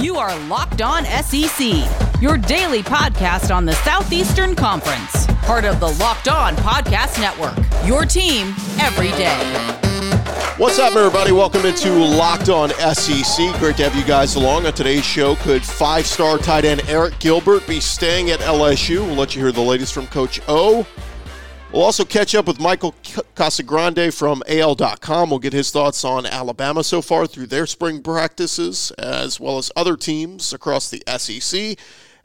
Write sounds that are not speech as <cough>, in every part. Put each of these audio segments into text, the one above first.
You are Locked On SEC, your daily podcast on the Southeastern Conference, part of the Locked On Podcast Network. Your team every day. What's up, everybody? Welcome into Locked On SEC. Great to have you guys along on today's show. Could five star tight end Arik Gilbert be staying at LSU? We'll let you hear the latest from Coach O. We'll also catch up with Michael Casagrande from AL.com. We'll get his thoughts on Alabama so far through their spring practices, as well as other teams across the SEC.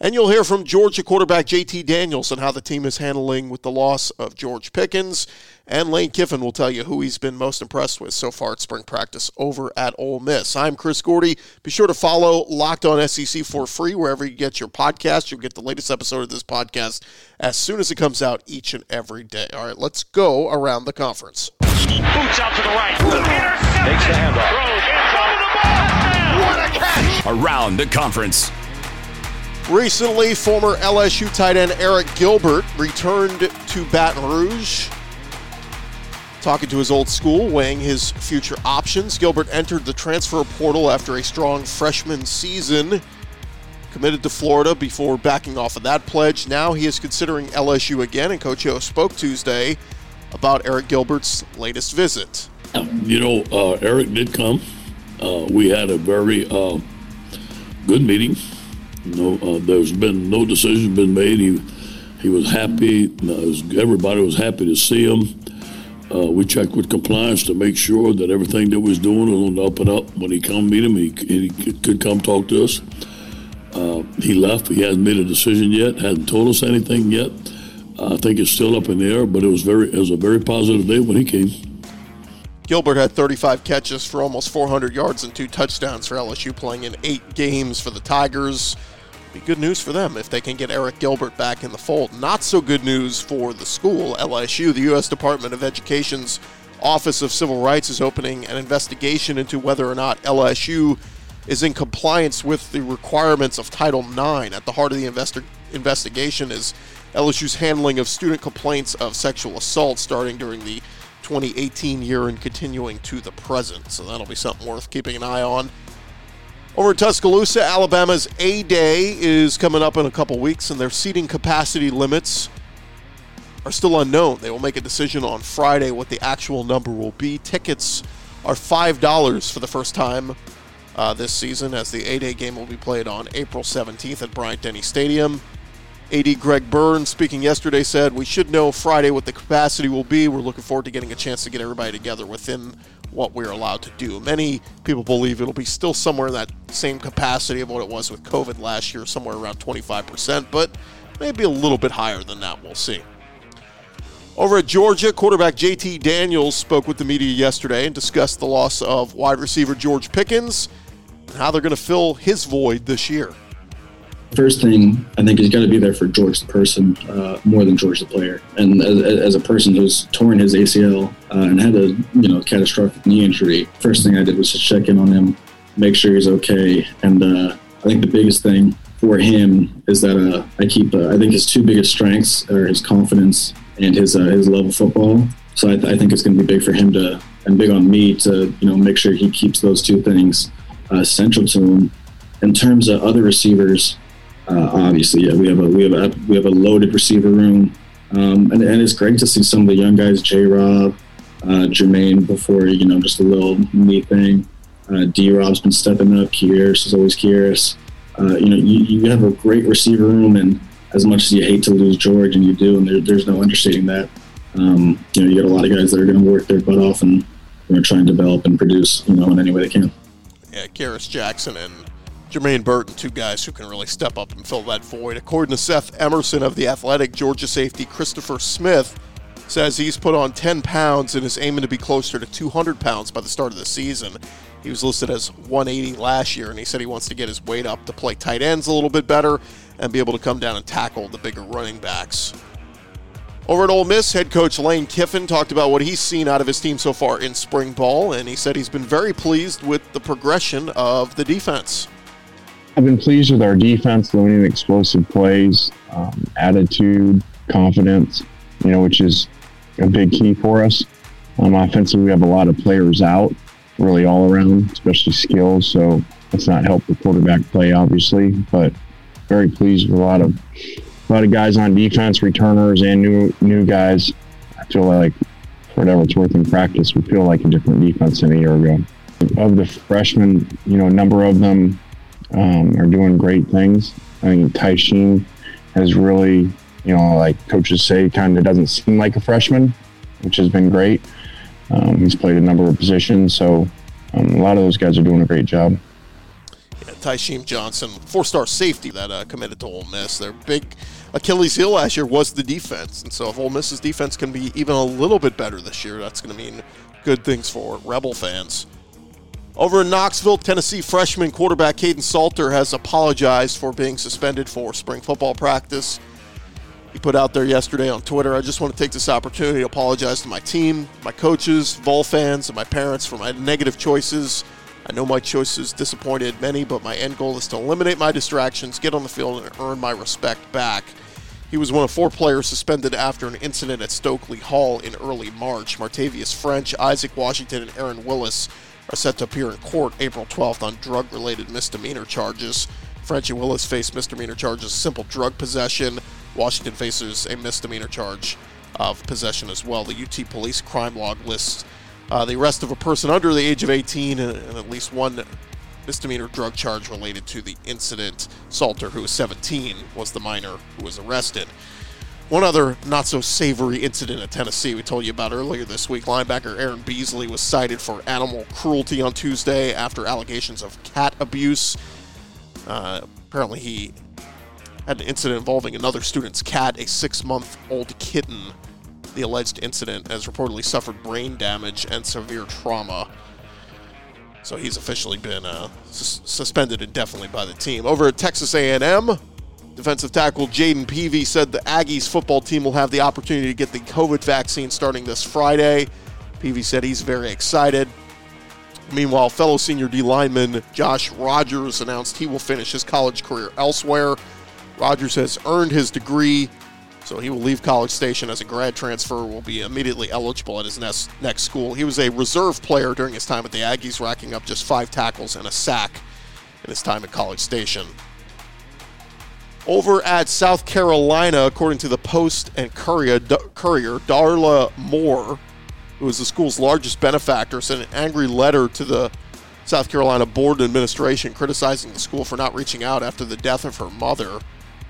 And you'll hear from Georgia quarterback JT Daniels and how the team is handling with the loss of George Pickens. And Lane Kiffin will tell you who he's been most impressed with so far at spring practice over at Ole Miss. I'm Chris Gordy. Be sure to follow Locked On SEC for free wherever you get your podcast. You'll get the latest episode of this podcast as soon as it comes out each and every day. All right, let's go around the conference. Boots out to the right. Takes the handoff. What a catch! Around the conference. Recently, former LSU tight end Arik Gilbert returned to Baton Rouge. Talking to his old school, weighing his future options. Gilbert entered the transfer portal after a strong freshman season. Committed to Florida before backing off of that pledge. Now he is considering LSU again, and Coach O spoke Tuesday about Arik Gilbert's latest visit. You know, uh, Arik did come. Uh, we had a very uh, good meeting no, uh, there's been no decision been made. He he was happy. Everybody was happy to see him. Uh, we checked with compliance to make sure that everything that was doing was on the up and up. When he come meet him, he, he could come talk to us. Uh, he left. He hasn't made a decision yet. Hasn't told us anything yet. I think it's still up in the air, but it was very it was a very positive day when he came. Gilbert had 35 catches for almost 400 yards and two touchdowns for LSU, playing in eight games for the Tigers be good news for them if they can get Arik Gilbert back in the fold. Not so good news for the school, LSU. The U.S. Department of Education's Office of Civil Rights is opening an investigation into whether or not LSU is in compliance with the requirements of Title IX. At the heart of the investi- investigation is LSU's handling of student complaints of sexual assault starting during the 2018 year and continuing to the present. So that'll be something worth keeping an eye on. Over in Tuscaloosa, Alabama's A Day is coming up in a couple weeks, and their seating capacity limits are still unknown. They will make a decision on Friday what the actual number will be. Tickets are $5 for the first time uh, this season, as the A Day game will be played on April 17th at Bryant Denny Stadium. AD Greg Byrne, speaking yesterday, said, We should know Friday what the capacity will be. We're looking forward to getting a chance to get everybody together within what we're allowed to do. Many people believe it'll be still somewhere in that same capacity of what it was with COVID last year, somewhere around 25%, but maybe a little bit higher than that. We'll see. Over at Georgia, quarterback JT Daniels spoke with the media yesterday and discussed the loss of wide receiver George Pickens and how they're going to fill his void this year first thing I think he's got to be there for George the person uh, more than George the player. And as, as, a person who's torn his ACL uh, and had a you know catastrophic knee injury, first thing I did was just check in on him, make sure he's okay. And uh, I think the biggest thing for him is that uh, I keep uh, I think his two biggest strengths are his confidence and his uh, his love of football. So I, th- I think it's going to be big for him to and big on me to you know make sure he keeps those two things central to him. In terms of other receivers, uh, obviously, yeah, we have a we have a we have a loaded receiver room, um, and, and it's great to see some of the young guys, J. Rob, uh, Jermaine, before you know just a little me thing. Uh, D. Rob's been stepping up. Kearis is always Kearis. Uh, you know, you, you have a great receiver room, and as much as you hate to lose George, and you do, and there, there's no understating that. Um, you know, you got a lot of guys that are going to work their butt off and you know, try and develop and produce, you know, in any way they can. Yeah, Kearis Jackson and Jermaine Burton, two guys who can really step up and fill that void. According to Seth Emerson of the Athletic, Georgia safety Christopher Smith says he's put on 10 pounds and is aiming to be closer to 200 pounds by the start of the season. He was listed as 180 last year, and he said he wants to get his weight up to play tight ends a little bit better and be able to come down and tackle the bigger running backs. Over at Ole Miss, head coach Lane Kiffin talked about what he's seen out of his team so far in spring ball, and he said he's been very pleased with the progression of the defense. I've been pleased with our defense, learning explosive plays, um, attitude, confidence, you know, which is a big key for us. Um, offensively, we have a lot of players out, really all around, especially skills. So It's not helped the quarterback play, obviously, but very pleased with a lot of a lot of guys on defense, returners, and new new guys. I feel like, whatever it's worth in practice, we feel like a different defense than a year ago. Of the freshmen, you know, a number of them um, are doing great things. I think Tysheem has really, you know, like coaches say, kind of doesn't seem like a freshman, which has been great. Um, he's played a number of positions, so um, a lot of those guys are doing a great job. Yeah, Tysheem Johnson, four-star safety that uh, committed to Ole Miss. Their big Achilles heel last year was the defense, and so if Ole Miss's defense can be even a little bit better this year, that's going to mean good things for Rebel fans. Over in Knoxville, Tennessee freshman quarterback Kaidon Salter has apologized for being suspended for spring football practice. He put out there yesterday on Twitter, I just want to take this opportunity to apologize to my team, my coaches, Vol fans, and my parents for my negative choices. I know my choices disappointed many, but my end goal is to eliminate my distractions, get on the field, and earn my respect back. He was one of four players suspended after an incident at Stokely Hall in early March. Martavius French, Isaac Washington, and Aaron Willis are set to appear in court April 12th on drug related misdemeanor charges. French and Willis face misdemeanor charges simple drug possession. Washington faces a misdemeanor charge of possession as well. The UT police crime log lists uh, the arrest of a person under the age of 18 and, and at least one misdemeanor drug charge related to the incident. Salter, who was 17, was the minor who was arrested. One other not so savory incident at Tennessee we told you about earlier this week. Linebacker Aaron Beasley was cited for animal cruelty on Tuesday after allegations of cat abuse. Uh, apparently, he had an incident involving another student's cat, a six month old kitten. The alleged incident has reportedly suffered brain damage and severe trauma. So he's officially been uh, sus- suspended indefinitely by the team. Over at Texas A&M, Defensive tackle Jayden Peevy said the Aggies football team will have the opportunity to get the COVID vaccine starting this Friday. Peevy said he's very excited. Meanwhile, fellow senior D lineman Josh Rogers announced he will finish his college career elsewhere. Rogers has earned his degree, so he will leave College Station as a grad transfer, will be immediately eligible at his next, next school. He was a reserve player during his time at the Aggies, racking up just five tackles and a sack in his time at College Station. Over at South Carolina, according to the Post and Courier, Courier Darla Moore, who is the school's largest benefactor, sent an angry letter to the South Carolina Board of Administration criticizing the school for not reaching out after the death of her mother.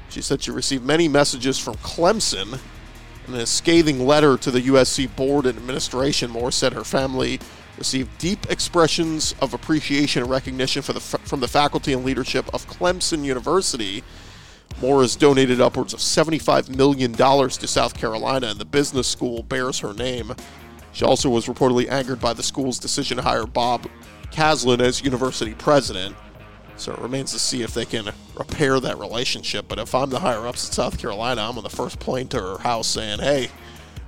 She said she received many messages from Clemson. In a scathing letter to the USC Board and Administration, Moore said her family received deep expressions of appreciation and recognition the, from the faculty and leadership of Clemson University Moore has donated upwards of $75 million to South Carolina, and the business school bears her name. She also was reportedly angered by the school's decision to hire Bob Caslen as university president. So it remains to see if they can repair that relationship. But if I'm the higher ups in South Carolina, I'm on the first plane to her house saying, hey,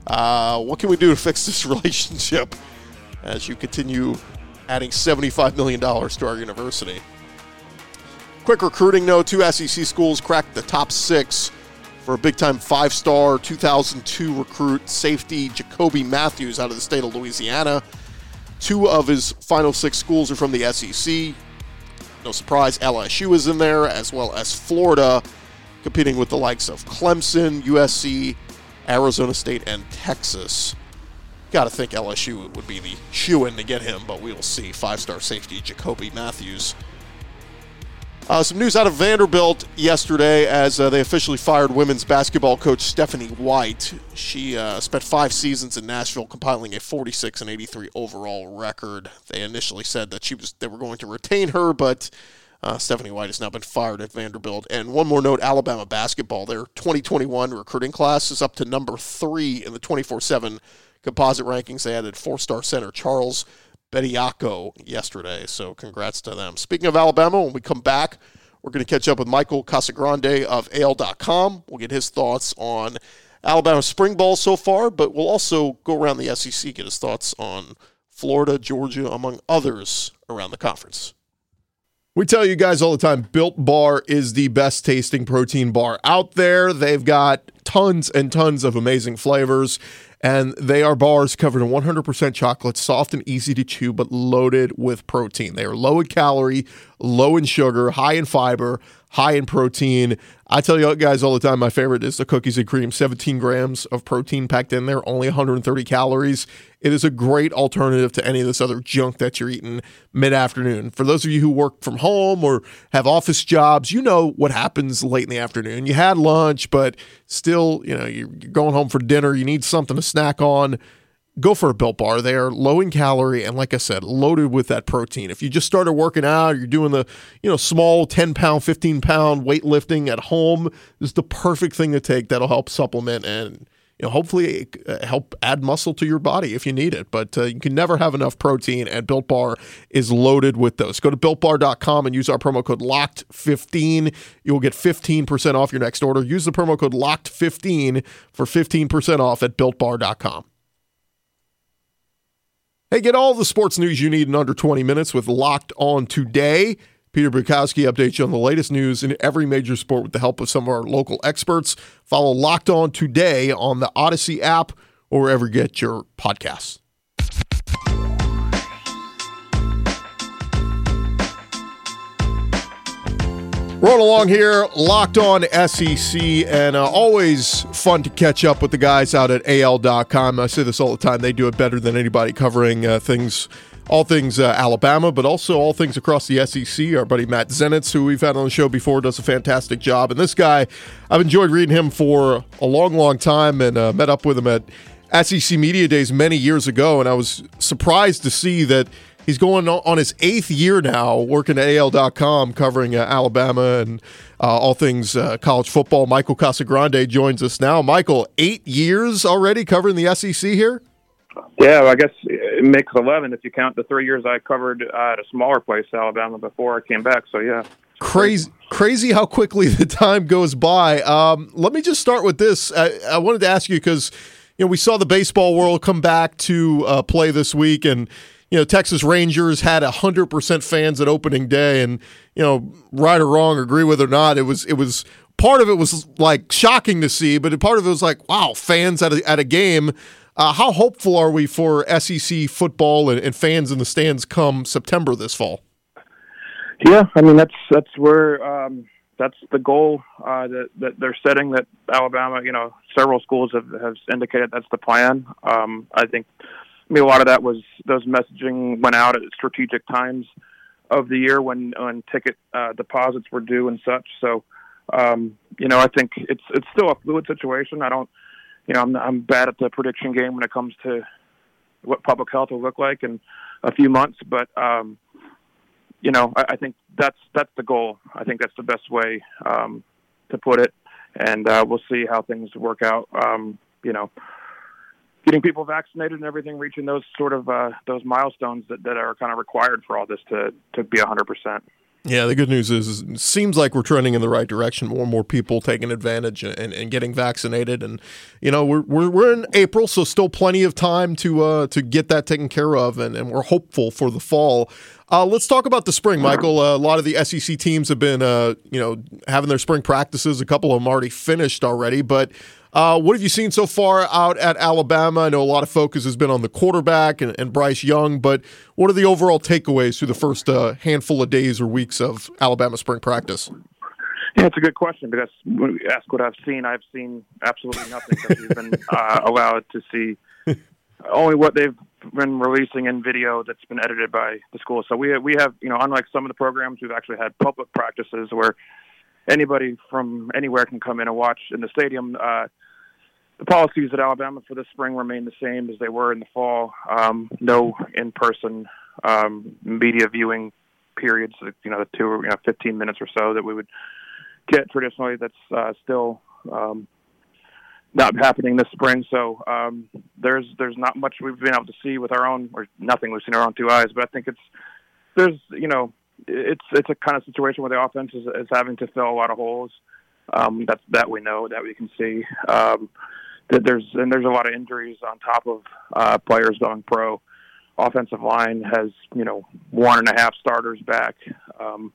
uh, what can we do to fix this <laughs> relationship as you continue adding $75 million to our university? Quick recruiting note two SEC schools cracked the top six for a big time five star 2002 recruit safety Jacoby Matthews out of the state of Louisiana. Two of his final six schools are from the SEC. No surprise, LSU is in there, as well as Florida, competing with the likes of Clemson, USC, Arizona State, and Texas. Got to think LSU would be the shoe in to get him, but we will see. Five star safety Jacoby Matthews uh, some news out of Vanderbilt yesterday as uh, they officially fired women's basketball coach Stephanie White. She uh, spent five seasons in Nashville, compiling a 46 and 83 overall record. They initially said that she was they were going to retain her, but uh, Stephanie White has now been fired at Vanderbilt. And one more note: Alabama basketball. Their 2021 recruiting class is up to number three in the 24/7 composite rankings. They added four-star center Charles. Bediako yesterday. So congrats to them. Speaking of Alabama, when we come back, we're going to catch up with Michael Casagrande of AL.com. We'll get his thoughts on Alabama spring ball so far, but we'll also go around the SEC, get his thoughts on Florida, Georgia, among others around the conference. We tell you guys all the time Built Bar is the best tasting protein bar out there. They've got tons and tons of amazing flavors and they are bars covered in 100% chocolate, soft and easy to chew, but loaded with protein. They are low in calorie, low in sugar, high in fiber, high in protein. I tell you guys all the time, my favorite is the cookies and cream. 17 grams of protein packed in there, only 130 calories. It is a great alternative to any of this other junk that you're eating mid afternoon. For those of you who work from home or have office jobs, you know what happens late in the afternoon. You had lunch, but still, you know, you're going home for dinner. You need something to snack on go for a built bar. They are low in calorie and like I said, loaded with that protein. If you just started working out, you're doing the, you know, small 10 pound, 15 pound weightlifting at home, this is the perfect thing to take that'll help supplement and you know, hopefully uh, help add muscle to your body if you need it. But uh, you can never have enough protein, and Built Bar is loaded with those. Go to builtbar.com and use our promo code LOCKED15. You'll get 15% off your next order. Use the promo code LOCKED15 for 15% off at builtbar.com. Hey, get all the sports news you need in under 20 minutes with Locked On Today. Peter Bukowski updates you on the latest news in every major sport with the help of some of our local experts. Follow Locked On Today on the Odyssey app or wherever you get your podcasts. Rolling along here, locked on SEC, and uh, always fun to catch up with the guys out at AL.com. I say this all the time; they do it better than anybody, covering uh, things, all things uh, Alabama, but also all things across the SEC. Our buddy Matt Zenitz, who we've had on the show before, does a fantastic job. And this guy, I've enjoyed reading him for a long, long time, and uh, met up with him at SEC Media Days many years ago, and I was surprised to see that He's going on his eighth year now, working at AL.com, covering uh, Alabama and uh, all things uh, college football. Michael Casagrande joins us now. Michael, eight years already covering the SEC here? Yeah, well, I guess it makes 11 if you count the three years I covered at a smaller place, Alabama, before I came back. So, yeah. Crazy, crazy how quickly <laughs> the time goes by. Um, let me just start with this. I, I wanted to ask you because, you know, we saw the baseball world come back to uh, play this week and – you know, Texas Rangers had hundred percent fans at opening day, and you know, right or wrong, agree with it or not, it was it was part of it was like shocking to see, but part of it was like, wow, fans at a, at a game. Uh, how hopeful are we for SEC football and, and, fans in the stands come September this fall? Yeah, I mean that's that's where um, that's the goal uh, that that they're setting. That Alabama, you know, several schools have have indicated that's the plan. Um, I think I mean, a lot of that was those messaging went out at strategic times of the year when when ticket uh, deposits were due and such. So, um, you know, I think it's it's still a fluid situation. I don't, you know, I'm I'm bad at the prediction game when it comes to what public health will look like in a few months, but um, you know, I, I think that's that's the goal. I think that's the best way um, to put it, and uh, we'll see how things work out. Um, you know, getting people vaccinated and everything, reaching those sort of uh, those milestones that, that are kind of required for all this to to be hundred percent. Yeah, the good news is it seems like we're trending in the right direction. More and more people taking advantage and, and getting vaccinated, and you know we're, we're we're in April, so still plenty of time to uh, to get that taken care of, and, and we're hopeful for the fall. Uh, let's talk about the spring, Michael. Uh, a lot of the SEC teams have been, uh, you know, having their spring practices. A couple of them already finished already, but uh, what have you seen so far out at Alabama? I know a lot of focus has been on the quarterback and, and Bryce Young, but what are the overall takeaways through the first uh, handful of days or weeks of Alabama spring practice? Yeah, it's a good question because when you ask what I've seen, I've seen absolutely nothing that we've been <laughs> uh, allowed to see. Only what they've been releasing in video that's been edited by the school. So we we have you know unlike some of the programs, we've actually had public practices where anybody from anywhere can come in and watch in the stadium. Uh, the policies at Alabama for this spring remain the same as they were in the fall. Um, no in-person um, media viewing periods. You know, the two, you know, 15 minutes or so that we would get traditionally. That's uh, still um, not happening this spring. So um, there's there's not much we've been able to see with our own, or nothing we've seen our own two eyes. But I think it's there's you know it's it's a kind of situation where the offense is, is having to fill a lot of holes. Um, that that we know that we can see. Um, that there's and there's a lot of injuries on top of uh, players going pro. Offensive line has you know one and a half starters back. Um,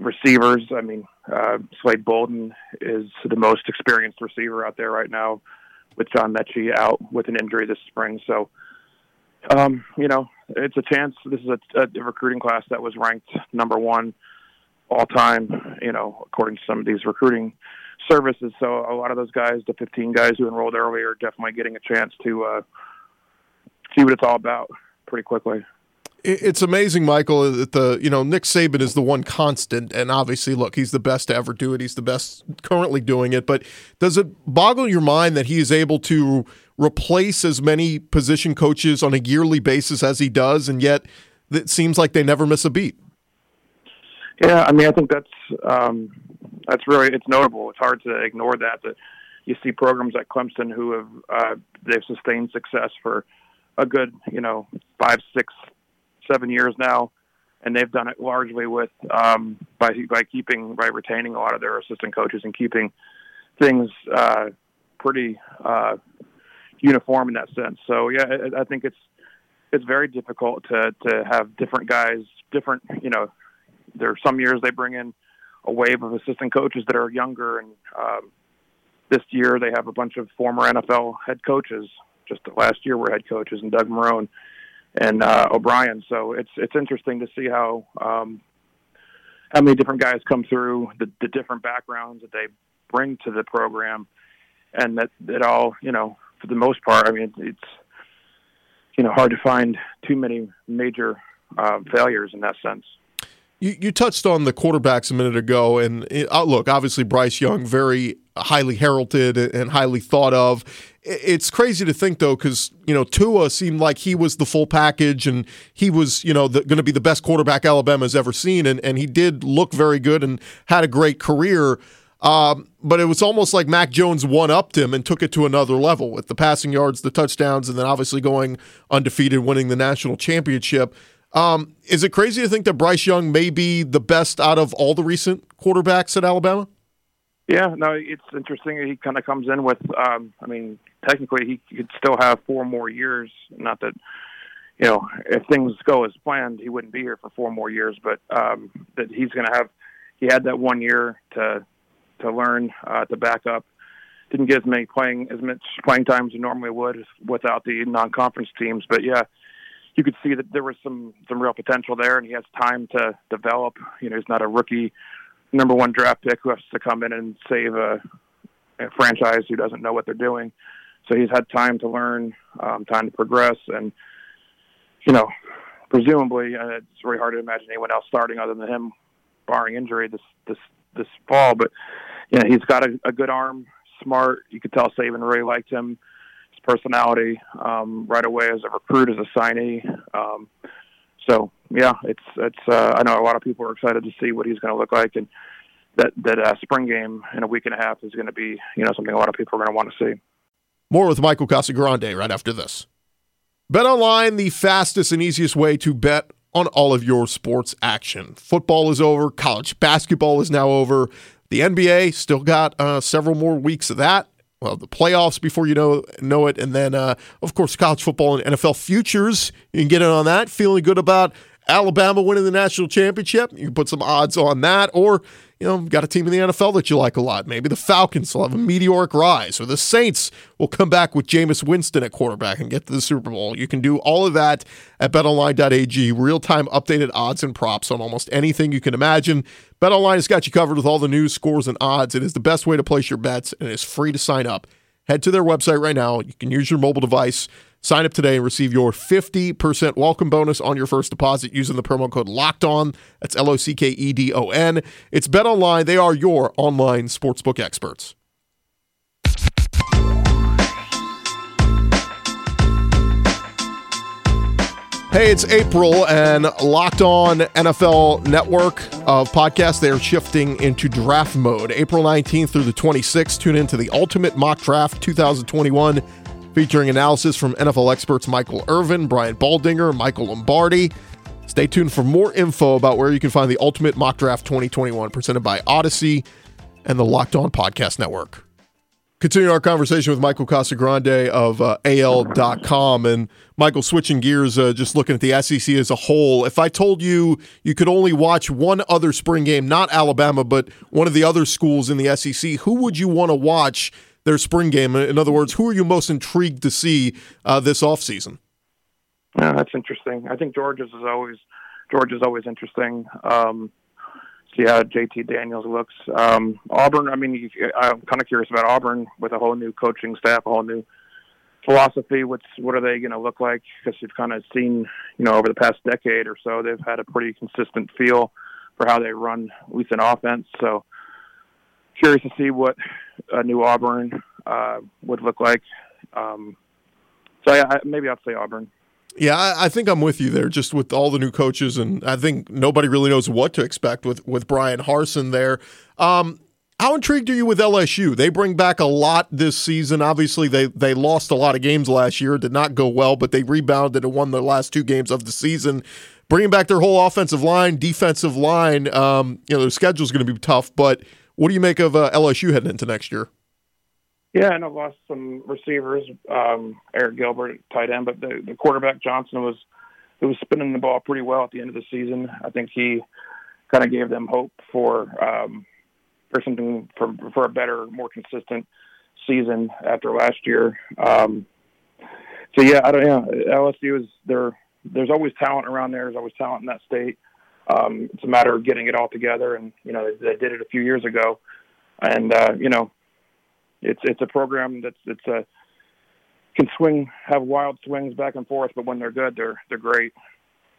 receivers, I mean, uh, Slade Bolden is the most experienced receiver out there right now, with John Metchie out with an injury this spring. So, um, you know, it's a chance. This is a, a recruiting class that was ranked number one all time, you know, according to some of these recruiting services. So a lot of those guys, the 15 guys who enrolled early, are definitely getting a chance to uh, see what it's all about pretty quickly. It's amazing, Michael, that the you know Nick Saban is the one constant, and obviously, look, he's the best to ever do it. He's the best currently doing it. But does it boggle your mind that he is able to replace as many position coaches on a yearly basis as he does, and yet it seems like they never miss a beat? Yeah, I mean, I think that's um, that's really it's notable. It's hard to ignore that. That you see programs like Clemson who have uh, they've sustained success for a good you know five, six, seven years now, and they've done it largely with um, by by keeping by retaining a lot of their assistant coaches and keeping things uh, pretty uh, uniform in that sense. So yeah, I, I think it's it's very difficult to to have different guys, different you know. There are some years they bring in a wave of assistant coaches that are younger, and um, this year they have a bunch of former NFL head coaches. Just last year were head coaches, and Doug Marrone and uh, O'Brien. So it's it's interesting to see how um, how many different guys come through, the, the different backgrounds that they bring to the program, and that it all you know for the most part. I mean, it's you know hard to find too many major uh, failures in that sense. You, you touched on the quarterbacks a minute ago, and it, uh, look, obviously Bryce Young, very highly heralded and highly thought of. It's crazy to think though, because you know Tua seemed like he was the full package, and he was you know going to be the best quarterback Alabama's ever seen, and and he did look very good and had a great career. Um, but it was almost like Mac Jones one upped him and took it to another level with the passing yards, the touchdowns, and then obviously going undefeated, winning the national championship. Um, is it crazy to think that Bryce Young may be the best out of all the recent quarterbacks at Alabama? Yeah, no, it's interesting. He kind of comes in with, um, I mean, technically he could still have four more years. Not that, you know, if things go as planned, he wouldn't be here for four more years. But um, that he's going to have, he had that one year to to learn uh, to back up. Didn't get as many playing as much playing time as he normally would without the non-conference teams. But yeah, you could see that there was some some real potential there, and he has time to develop. You know, he's not a rookie number one draft pick who has to come in and save a, a franchise who doesn't know what they're doing. So he's had time to learn, um, time to progress, and you know, presumably, uh, it's really hard to imagine anyone else starting other than him, barring injury this this this fall. But you know, he's got a, a good arm, smart. You could tell Saban really liked him personality um, right away as a recruit, as a signee. Um, so yeah, it's it's. Uh, I know a lot of people are excited to see what he's going to look like, and that that uh, spring game in a week and a half is going to be you know something a lot of people are going to want to see. More with Michael Casagrande right after this. Bet online, the fastest and easiest way to bet on all of your sports action. Football is over. College basketball is now over. The NBA still got uh, several more weeks of that well, the playoffs before you know know it, and then uh, of course college football and NFL futures. You can get in on that. Feeling good about Alabama winning the national championship. You can put some odds on that, or you know, got a team in the NFL that you like a lot. Maybe the Falcons will have a meteoric rise, or the Saints will come back with Jameis Winston at quarterback and get to the Super Bowl. You can do all of that at betonline.ag. Real time updated odds and props on almost anything you can imagine. BetOnline has got you covered with all the news, scores, and odds. It is the best way to place your bets, and it is free to sign up. Head to their website right now. You can use your mobile device Sign up today and receive your 50% welcome bonus on your first deposit using the promo code Locked On. That's L O C K E D O N. It's Bet Online. They are your online sportsbook experts. Hey, it's April and Locked On NFL Network of podcasts. They are shifting into draft mode. April 19th through the 26th. Tune into the Ultimate Mock Draft 2021 featuring analysis from NFL experts Michael Irvin, Brian Baldinger, Michael Lombardi. Stay tuned for more info about where you can find the Ultimate Mock Draft 2021 presented by Odyssey and the Locked On Podcast Network. Continuing our conversation with Michael Casagrande of uh, AL.com. And Michael, switching gears, uh, just looking at the SEC as a whole. If I told you you could only watch one other spring game, not Alabama, but one of the other schools in the SEC, who would you want to watch their spring game? In other words, who are you most intrigued to see uh, this offseason? Yeah, that's interesting. I think Georgia's is always George is always interesting. Um, see how JT Daniels looks. Um, Auburn. I mean, I'm kind of curious about Auburn with a whole new coaching staff, a whole new philosophy. What's what are they going to look like? Because you've kind of seen, you know, over the past decade or so, they've had a pretty consistent feel for how they run, at least offense. So curious to see what a new Auburn uh, would look like. Um, so I, maybe I'd say Auburn. Yeah, I, I, think I'm with you there. Just with all the new coaches, and I think nobody really knows what to expect with with Bryan Harsin there. Um, how intrigued are you with LSU? They bring back a lot this season. Obviously, they they lost a lot of games last year. did not go well, but they rebounded and won their last two games of the season. Bringing back their whole offensive line, defensive line. Um, you know, their schedule is going to be tough. But what do you make of uh, LSU heading into next year? Yeah, and I've lost some receivers. Um, Arik Gilbert, tight end, but the, the quarterback Johnson was who was spinning the ball pretty well at the end of the season. I think he kind of gave them hope for um, for something for for a better, more consistent season after last year. Um, so yeah, I don't know. LSU is there. There's always talent around there. There's always talent in that state. Um, it's a matter of getting it all together, and you know they, they did it a few years ago, and uh, you know it's it's a program that's it's a can swing have wild swings back and forth, but when they're good, they're they're great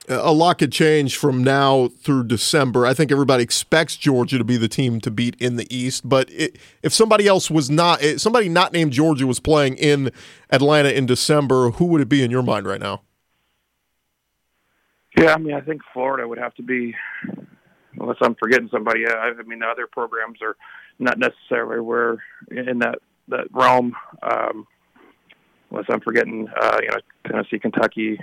a lot could change from now through December. I think everybody expects Georgia to be the team to beat in the East, but it, if somebody else was not, somebody not named Georgia was playing in Atlanta in December, who would it be in your mind right now? Yeah, I mean, I think Florida would have to be, unless I'm forgetting somebody. I, I mean, the other programs are not necessarily where in that that realm. Um, unless I'm forgetting, uh, you know, Tennessee, Kentucky,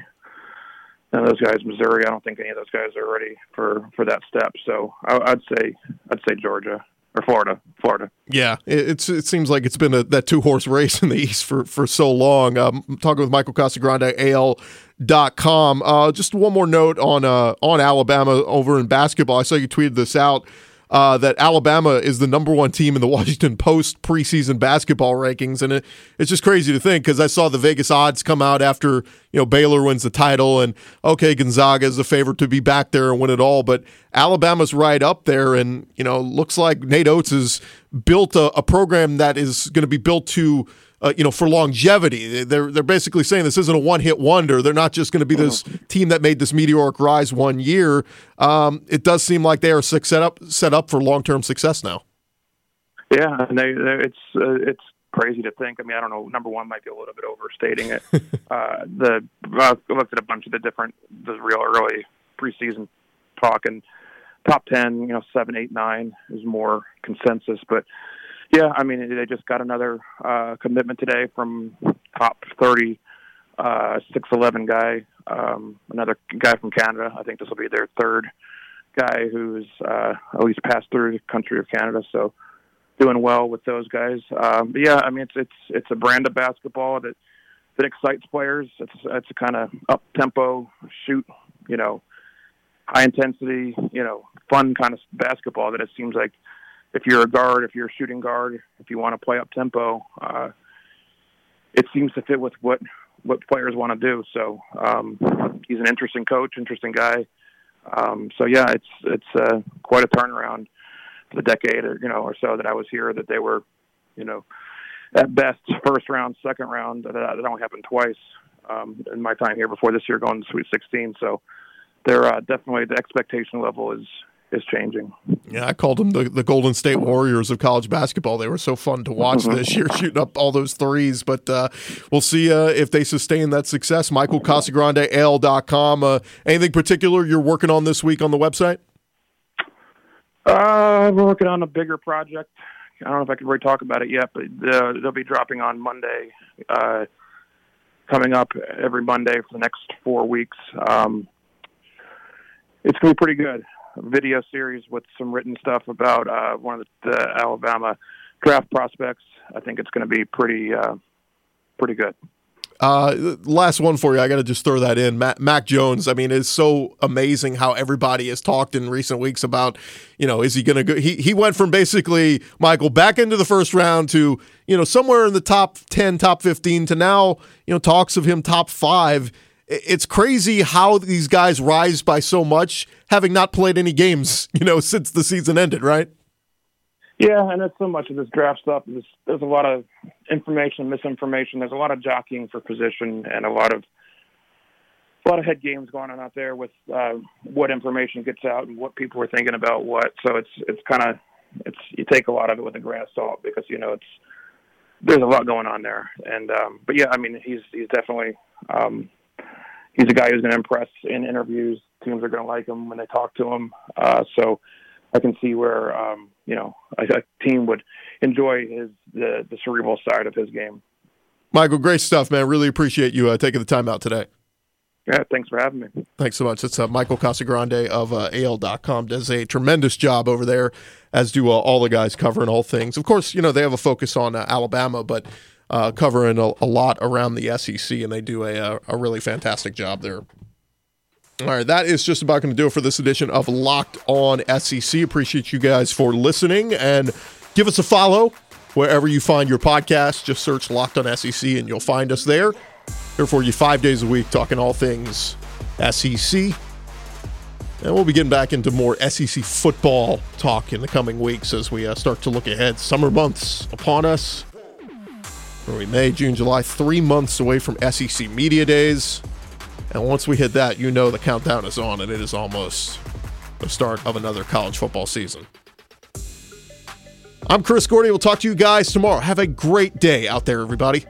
none of those guys, Missouri, I don't think any of those guys are ready for for that step. So I, would say I'd say Georgia or Florida, Florida. Yeah, it's it seems like it's been a, that two horse <laughs> race in the East for for so long. Um, I'm talking with Michael Casagrande, AL dot com. Uh, just one more note on uh, on Alabama over in basketball. I saw you tweeted this out uh, that Alabama is the number one team in the <laughs> Washington Post preseason basketball rankings, and it, it's just crazy to think because I saw the Vegas odds come out after you know Baylor wins the title, and okay, Gonzaga is the favorite to be back there and win it all, but Alabama's right up there, and you know looks like Nate Oats has built a, a program that is going to be built to uh, you know, for longevity. They're they're basically saying this isn't a one hit wonder. They're not just going to be this team that made this meteoric rise one year. Um, it does seem like they are set up set up for long term success now. Yeah, and they, it's uh, it's crazy to think. I mean, I don't know. Number one might be a little bit overstating it. <laughs> uh, the I looked at a bunch of the different the real early preseason talk and top ten, you know, seven, eight, nine is more consensus, but yeah, I mean they just got another uh, commitment today from top thirty, uh, six eleven guy, um, another guy from Canada. I think this will be their third guy who's uh, at least passed through the country of Canada. So doing well with those guys. Um, but yeah, I mean it's it's it's a brand of basketball that that excites players. It's it's a kind of up tempo shoot, you know, high intensity, you know, fun kind of basketball that it seems like if you're a guard, if you're a shooting guard, if you want to play up tempo, uh, it seems to fit with what what players want to do. So um, he's an interesting coach, interesting guy. Um, so yeah, it's it's uh, quite a turnaround the decade or you know or so that I was here. That they were, you know, at best first round, second round. That, that only happened twice um, in my time here before this year going to Sweet 16. So they're uh, definitely the expectation level is is changing. Yeah, I called them the, the Golden State Warriors of college basketball. They were so fun to watch this year, <laughs> shooting up all those threes. But uh, we'll see uh, if they sustain that success. Michael Casagrande, AL.com. Uh, anything particular you're working on this week on the website? Uh, we're working on a bigger project. I don't know if I can really talk about it yet, but uh, they'll be dropping on Monday, uh, coming up every Monday for the next four weeks. Um, it's going to be pretty good video series with some written stuff about uh, one of the, the, Alabama draft prospects. I think it's going to be pretty uh, pretty good. Uh, last one for you. I got to just throw that in. Mac, Mac, Jones. I mean, it's so amazing how everybody has talked in recent weeks about, you know, is he going to go? He he went from basically Michael back into the first round to you know somewhere in the top ten, top fifteen to now you know talks of him top five it's crazy how these guys rise by so much, having not played any games, <laughs> you know, since the season ended, right? Yeah, and it's so much of this draft stuff. There's, there's a lot of information, misinformation. There's a lot of jockeying for position, and a lot of a lot of head games going on out there with uh, what information gets out and what people are thinking about what. So it's it's kind of it's you take a lot of it with a grain of salt because you know it's there's a lot going on there. And um, but yeah, I mean he's he's definitely um, he's a guy who's going to impress in interviews. Teams are going to like him when they talk to him. Uh, so I can see where um, you know a, a team would enjoy his the, the cerebral side of his game. Michael, great stuff, man. Really appreciate you uh, taking the time out today. Yeah, thanks for having me. Thanks so much. It's uh, Michael Casagrande of uh, AL.com does a tremendous job over there, as do uh, all the guys covering all things. Of course, you know, they have a focus on uh, Alabama, but uh, covering a, a, lot around the SEC, and they do a, a really fantastic job there. All right, that is just about going to do it for this edition of Locked On SEC. Appreciate you guys for listening and give us a follow wherever you find your podcast. Just search Locked On SEC and you'll find us there. Here for you five days a week, talking all things SEC. And we'll be getting back into more SEC football talk in the coming weeks as we uh, start to look ahead. Summer months upon us. Early May, June, July, three months away from SEC Media Days. And once we hit that, you know the countdown is on and it is almost the start of another college football season. I'm Chris Gordy. We'll talk to you guys tomorrow. Have a great day out there, everybody.